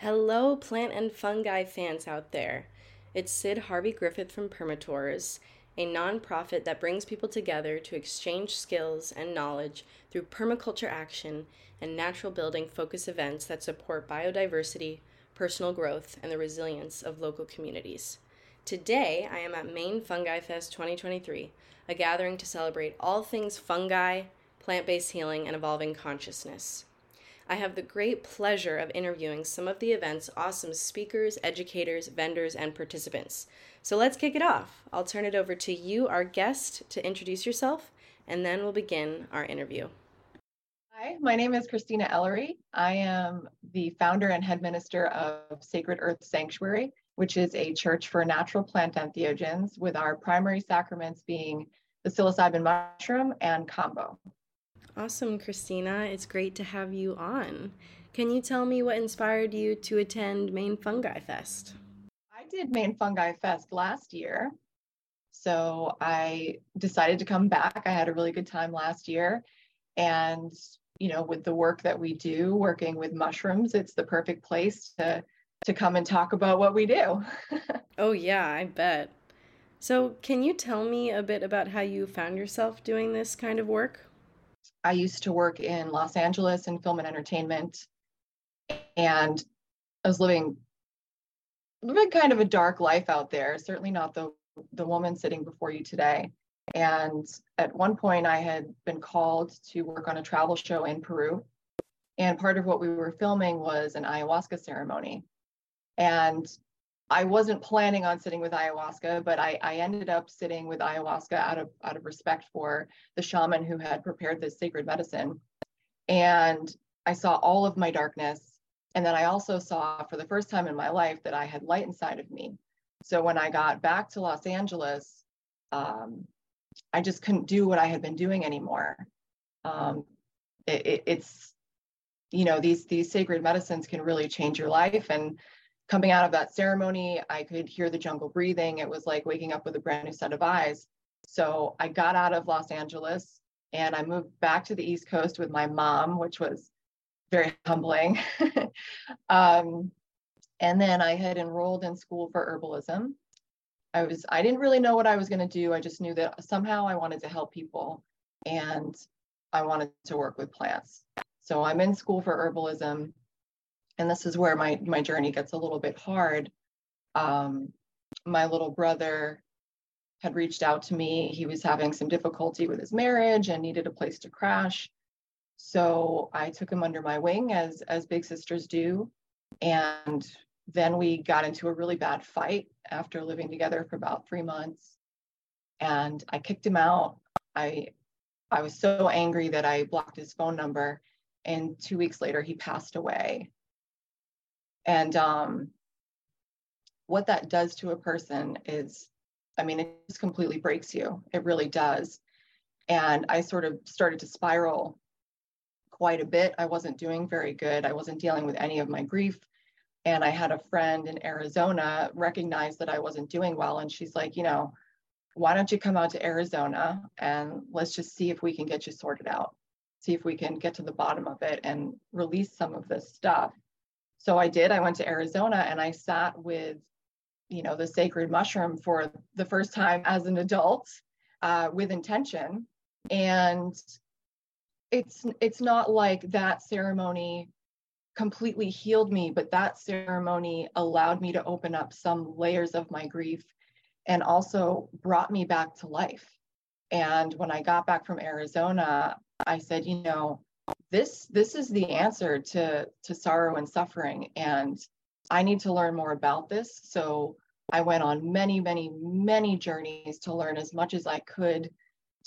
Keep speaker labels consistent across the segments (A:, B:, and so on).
A: Hello, plant and fungi fans out there. It's Syd Harvey Griffith from Permatours, a nonprofit that brings people together to exchange skills and knowledge through permaculture action and natural building focus events that support biodiversity, personal growth, and the resilience of local communities. Today, I am at Maine Fungi Fest 2023, a gathering to celebrate all things fungi, plant based healing, and evolving consciousness. I have the great pleasure of interviewing some of the event's awesome speakers, educators, vendors, and participants. So let's kick it off. I'll turn it over to you, our guest, to introduce yourself, and then we'll begin our interview.
B: Hi, my name is Kristina Ellery. I am the founder and head minister of Sacred Earth Sanctuary, which is a church for natural plant entheogens, with our primary sacraments being the psilocybin mushroom and kambo.
A: Awesome, Kristina. It's great to have you on. Can you tell me what inspired you to attend Maine Fungi Fest?
B: I did Maine Fungi Fest last year. So I decided to come back. I had a really good time last year. And, you know, with the work that we do, working with mushrooms, it's the perfect place to to come and talk about what we do.
A: oh yeah, I bet. So, can you tell me a bit about how you found yourself doing this kind of work?
B: I used to work in Los Angeles in film and entertainment, and I was living living kind of a dark life out there. Certainly not the the woman sitting before you today. And at one point, I had been called to work on a travel show in Peru, and part of what we were filming was an ayahuasca ceremony. And I wasn't planning on sitting with ayahuasca, but I, I ended up sitting with ayahuasca out of out of respect for the shaman who had prepared this sacred medicine. And I saw all of my darkness. And then I also saw for the first time in my life that I had light inside of me. So when I got back to Los Angeles, um, I just couldn't do what I had been doing anymore. Um, it, it, it's, you know, these these sacred medicines can really change your life. And coming out of that ceremony, I could hear the jungle breathing. It was like waking up with a brand new set of eyes. So I got out of Los Angeles and I moved back to the East Coast with my mom, which was very humbling. um, and then I had enrolled in school for herbalism. I was I didn't really know what I was going to do. I just knew that somehow I wanted to help people and I wanted to work with plants. So I'm in school for herbalism and this is where my my journey gets a little bit hard. Um, my little brother had reached out to me. He was having some difficulty with his marriage and needed a place to crash. So i took him under my wing as as big sisters do. And then we got into a really bad fight after living together for about three months. And i kicked him out. I i was so angry that i blocked his phone number. And two weeks later he passed away and um, what that does to a person is, I mean, it just completely breaks you. It really does. And I sort of started to spiral quite a bit. I wasn't doing very good. I wasn't dealing with any of my grief. And I had a friend in Arizona recognize that I wasn't doing well. And she's like, you know, why don't you come out to Arizona and let's just see if we can get you sorted out, see if we can get to the bottom of it and release some of this stuff. So I did. I went to Arizona and I sat with, you know, the sacred mushroom for the first time as an adult uh, with intention. And it's it's not like that ceremony completely healed me, but that ceremony allowed me to open up some layers of my grief and also brought me back to life. And when I got back from Arizona, I said, you know, this this is the answer to to sorrow and suffering and i need to learn more about this. So i went on many many many journeys to learn as much as i could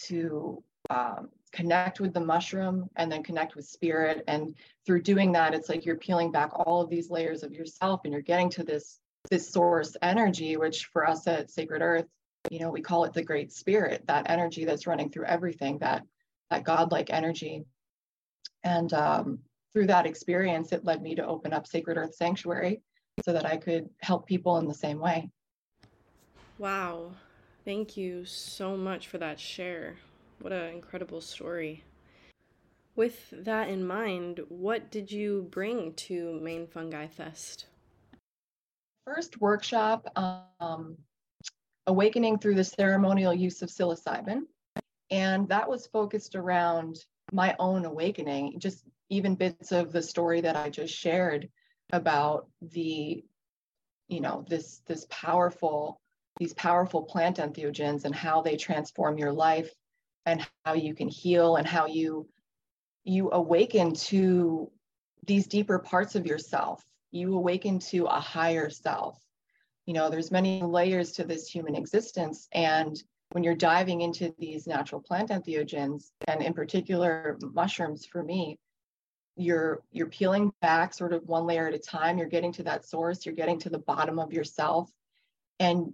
B: to um, connect with the mushroom and then connect with spirit. And through doing that it's like you're peeling back all of these layers of yourself and you're getting to this this source energy which for us at sacred earth you know we call it the great spirit that energy that's running through everything that that godlike energy and um, through that experience, it led me to open up Sacred Earth Sanctuary so that I could help people in the same way.
A: Wow. Thank you so much for that share. What an incredible story. With that in mind, what did you bring to Maine Fungi Fest?
B: First workshop, um, Awakening through the Ceremonial Use of Psilocybin. And that was focused around my own awakening, just even bits of the story that I just shared about the, you know, this this powerful, these powerful plant entheogens and how they transform your life and how you can heal and how you you awaken to these deeper parts of yourself. You awaken to a higher self. You know there's many layers to this human existence and when you're diving into these natural plant entheogens and in particular mushrooms for me you're you're peeling back sort of one layer at a time. You're getting to that source. You're getting to the bottom of yourself and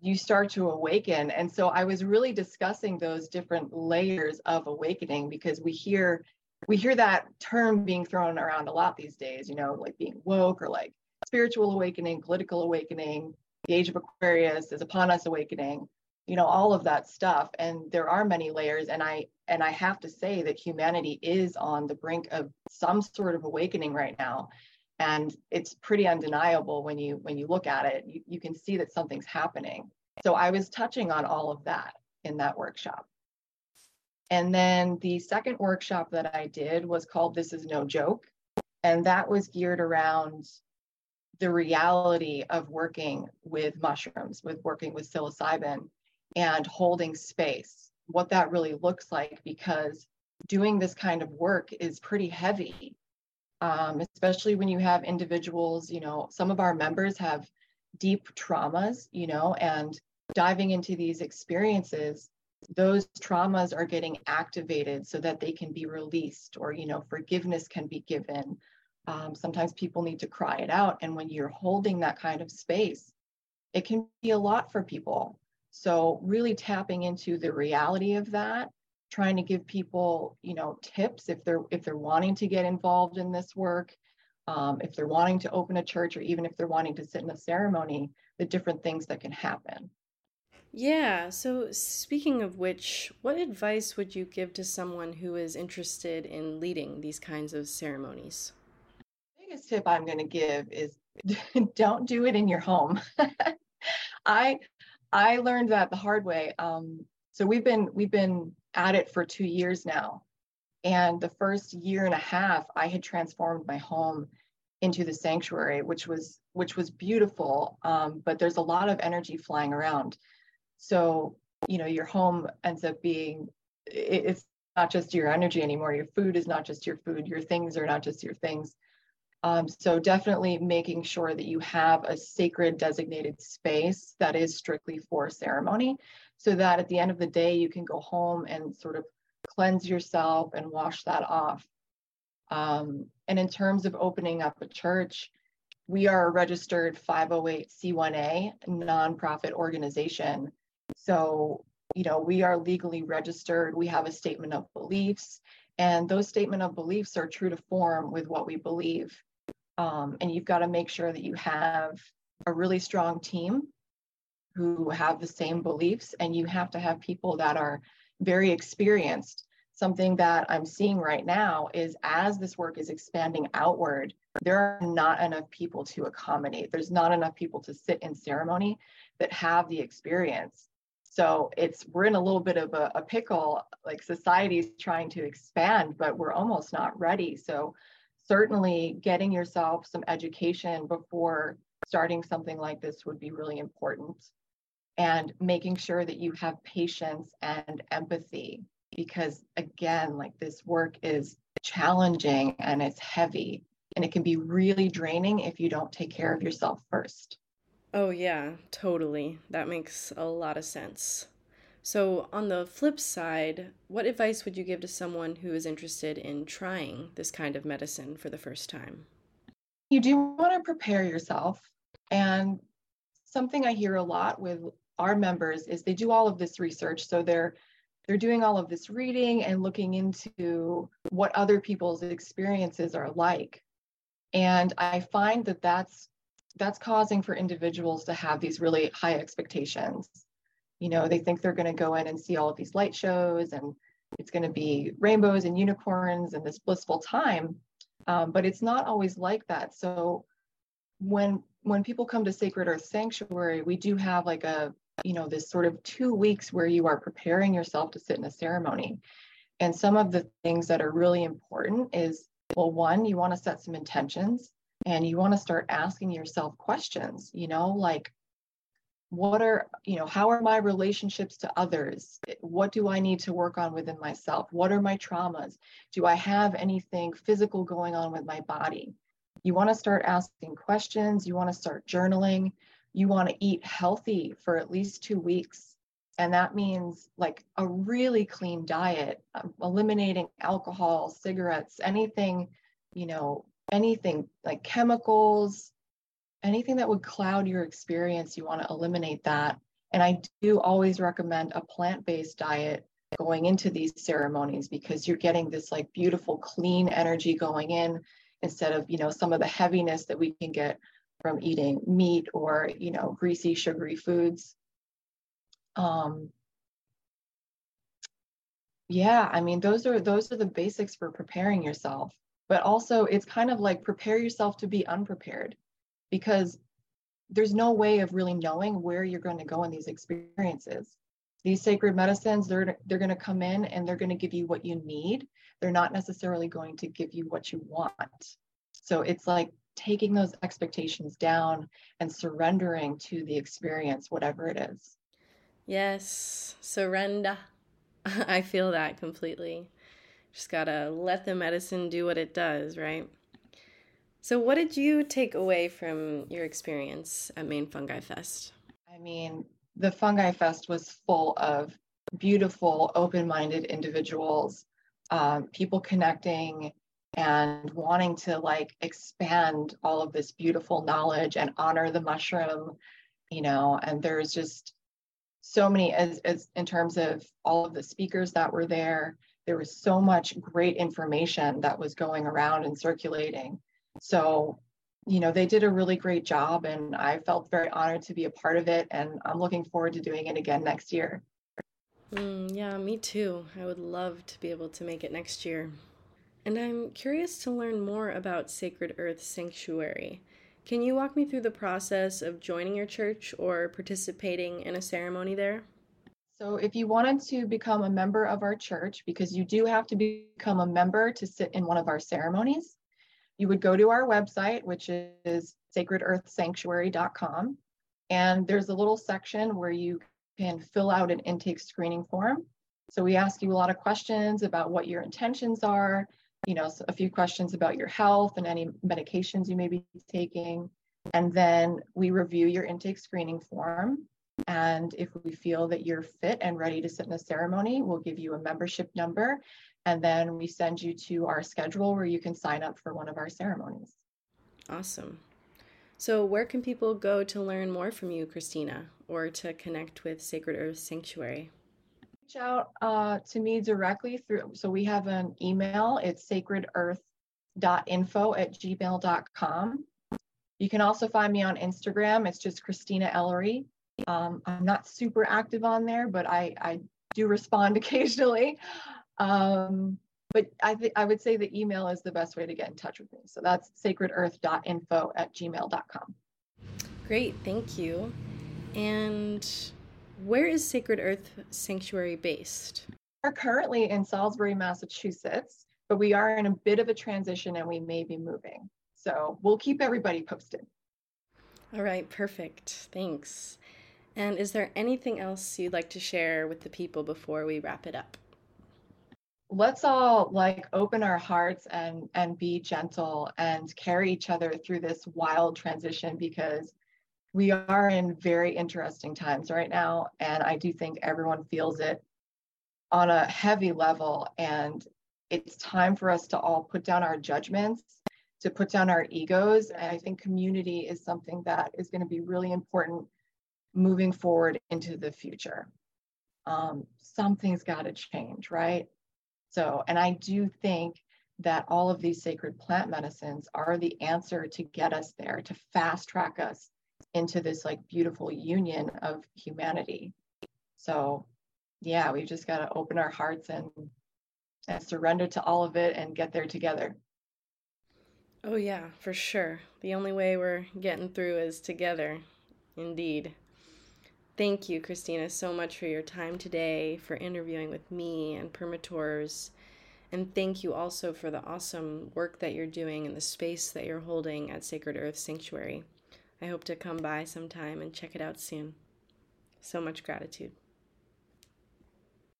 B: you start to awaken. And so i was really discussing those different layers of awakening because we hear we hear that term being thrown around a lot these days, you know, like being woke or like spiritual awakening, political awakening, the age of Aquarius is upon us awakening, you know, all of that stuff. And there are many layers. And I and I have to say that humanity is on the brink of some sort of awakening right now. And it's pretty undeniable when you when you look at it, you, you can see that something's happening. So I was touching on all of that in that workshop. And then the second workshop that I did was called This Is No Joke. And that was geared around the reality of working with mushrooms, with working with psilocybin and holding space, what that really looks like, because doing this kind of work is pretty heavy, um, especially when you have individuals, you know, some of our members have deep traumas, you know, and diving into these experiences those traumas are getting activated so that they can be released or you know forgiveness can be given. Um, sometimes people need to cry it out and when you're holding that kind of space it can be a lot for people so really tapping into the reality of that trying to give people you know tips if they're if they're wanting to get involved in this work um, if they're wanting to open a church or even if they're wanting to sit in a ceremony the different things that can happen
A: yeah, so speaking of which, what advice would you give to someone who is interested in leading these kinds of ceremonies?
B: The biggest tip I'm going to give is don't do it in your home. I I learned that the hard way. Um, so we've been we've been at it for two years now, and the first year and a half, I had transformed my home into the sanctuary, which was which was beautiful. Um, but there's a lot of energy flying around. So, you know, your home ends up being, it's not just your energy anymore. Your food is not just your food. Your things are not just your things. Um, so definitely making sure that you have a sacred designated space that is strictly for ceremony so that at the end of the day, you can go home and sort of cleanse yourself and wash that off. Um, and in terms of opening up a church, we are a registered 508c1a nonprofit organization so, you know, we are legally registered, we have a statement of beliefs, and those statement of beliefs are true to form with what we believe. Um, and you've got to make sure that you have a really strong team who have the same beliefs, and you have to have people that are very experienced. Something that I'm seeing right now is as this work is expanding outward, there are not enough people to accommodate. There's not enough people to sit in ceremony that have the experience. So it's we're in a little bit of a, a pickle, like society's trying to expand, but we're almost not ready. So certainly getting yourself some education before starting something like this would be really important. And making sure that you have patience and empathy because again, like this work is challenging and it's heavy and it can be really draining if you don't take care of yourself first.
A: Oh, yeah, totally. That makes a lot of sense. So, on the flip side, what advice would you give to someone who is interested in trying this kind of medicine for the first time?
B: You do want to prepare yourself. And something I hear a lot with our members is they do all of this research. So they're they're doing all of this reading and looking into what other people's experiences are like. And I find that that's that's causing for individuals to have these really high expectations. You know, they think they're going to go in and see all of these light shows and it's going to be rainbows and unicorns and this blissful time. Um, but it's not always like that. So when when people come to Sacred Earth Sanctuary, we do have like a you know this sort of two weeks where you are preparing yourself to sit in a ceremony. And some of the things that are really important is well, one, you want to set some intentions and you want to start asking yourself questions, you know, like what are you know how are my relationships to others? What do i need to work on within myself? What are my traumas? Do i have anything physical going on with my body? You want to start asking questions. You want to start journaling. You want to eat healthy for at least two weeks. And that means like a really clean diet um, eliminating alcohol cigarettes anything you know anything like chemicals anything that would cloud your experience, you want to eliminate that. And I do always recommend a plant based diet going into these ceremonies because you're getting this like beautiful, clean energy going in instead of, you know, some of the heaviness that we can get from eating meat or, you know, greasy, sugary foods. Um, yeah, I mean, those are those are the basics for preparing yourself. But also, it's kind of like prepare yourself to be unprepared because there's no way of really knowing where you're going to go in these experiences. These sacred medicines, they're they're going to come in and they're going to give you what you need. They're not necessarily going to give you what you want. So it's like taking those expectations down and surrendering to the experience, whatever it is.
A: Yes, surrender. I feel that completely. Just gotta let the medicine do what it does, right? So, what did you take away from your experience at Maine Fungi Fest?
B: I mean, the Fungi Fest was full of beautiful, open minded individuals, um, people connecting and wanting to like expand all of this beautiful knowledge and honor the mushroom, you know, and there's just so many as, as in terms of all of the speakers that were there there was so much great information that was going around and circulating so, you know, they did a really great job and I felt very honored to be a part of it. And I'm looking forward to doing it again next year.
A: Mm, yeah, me too. I would love to be able to make it next year. And I'm curious to learn more about Sacred Earth Sanctuary. Can you walk me through the process of joining your church or participating in a ceremony there?
B: So, if you wanted to become a member of our church, because you do have to become a member to sit in one of our ceremonies, you would go to our website, which is sacredearthsanctuary.com. And there's a little section where you can fill out an intake screening form. So we ask you a lot of questions about what your intentions are, you know, a few questions about your health and any medications you may be taking. And then we review your intake screening form. And if we feel that you're fit and ready to sit in a ceremony, we'll give you a membership number and then we send you to our schedule where you can sign up for one of our ceremonies.
A: Awesome. So, where can people go to learn more from you, Kristina, or to connect with Sacred Earth Sanctuary?
B: Reach out uh, to me directly through. So, we have an email, it's sacredearth.info at gmail.com. You can also find me on Instagram. It's just Kristina Ellery. Um, I'm not super active on there, but I, I do respond occasionally. Um, but I think I would say the email is the best way to get in touch with me. So that's sacredearth.info at gmail.com.
A: Great, thank you. And where is Sacred Earth Sanctuary based?
B: We're currently in Salisbury, Massachusetts, but we are in a bit of a transition and we may be moving. So we'll keep everybody posted.
A: All right, perfect. Thanks. And is there anything else you'd like to share with the people before we wrap it up?
B: Let's all like open our hearts and and be gentle and carry each other through this wild transition because we are in very interesting times right now and i do think everyone feels it on a heavy level and it's time for us to all put down our judgments to put down our egos and i think community is something that is going to be really important moving forward into the future. Um, something's got to change right so, and I do think that all of these sacred plant medicines are the answer to get us there, to fast track us into this like beautiful union of humanity. So, yeah, we've just got to open our hearts and and surrender to all of it and get there together.
A: Oh, yeah, for sure. The only way we're getting through is together. Indeed. Thank you, Kristina, so much for your time today, for interviewing with me and Permatours. And thank you also for the awesome work that you're doing and the space that you're holding at Sacred Earth Sanctuary. I hope to come by sometime and check it out soon. So much gratitude.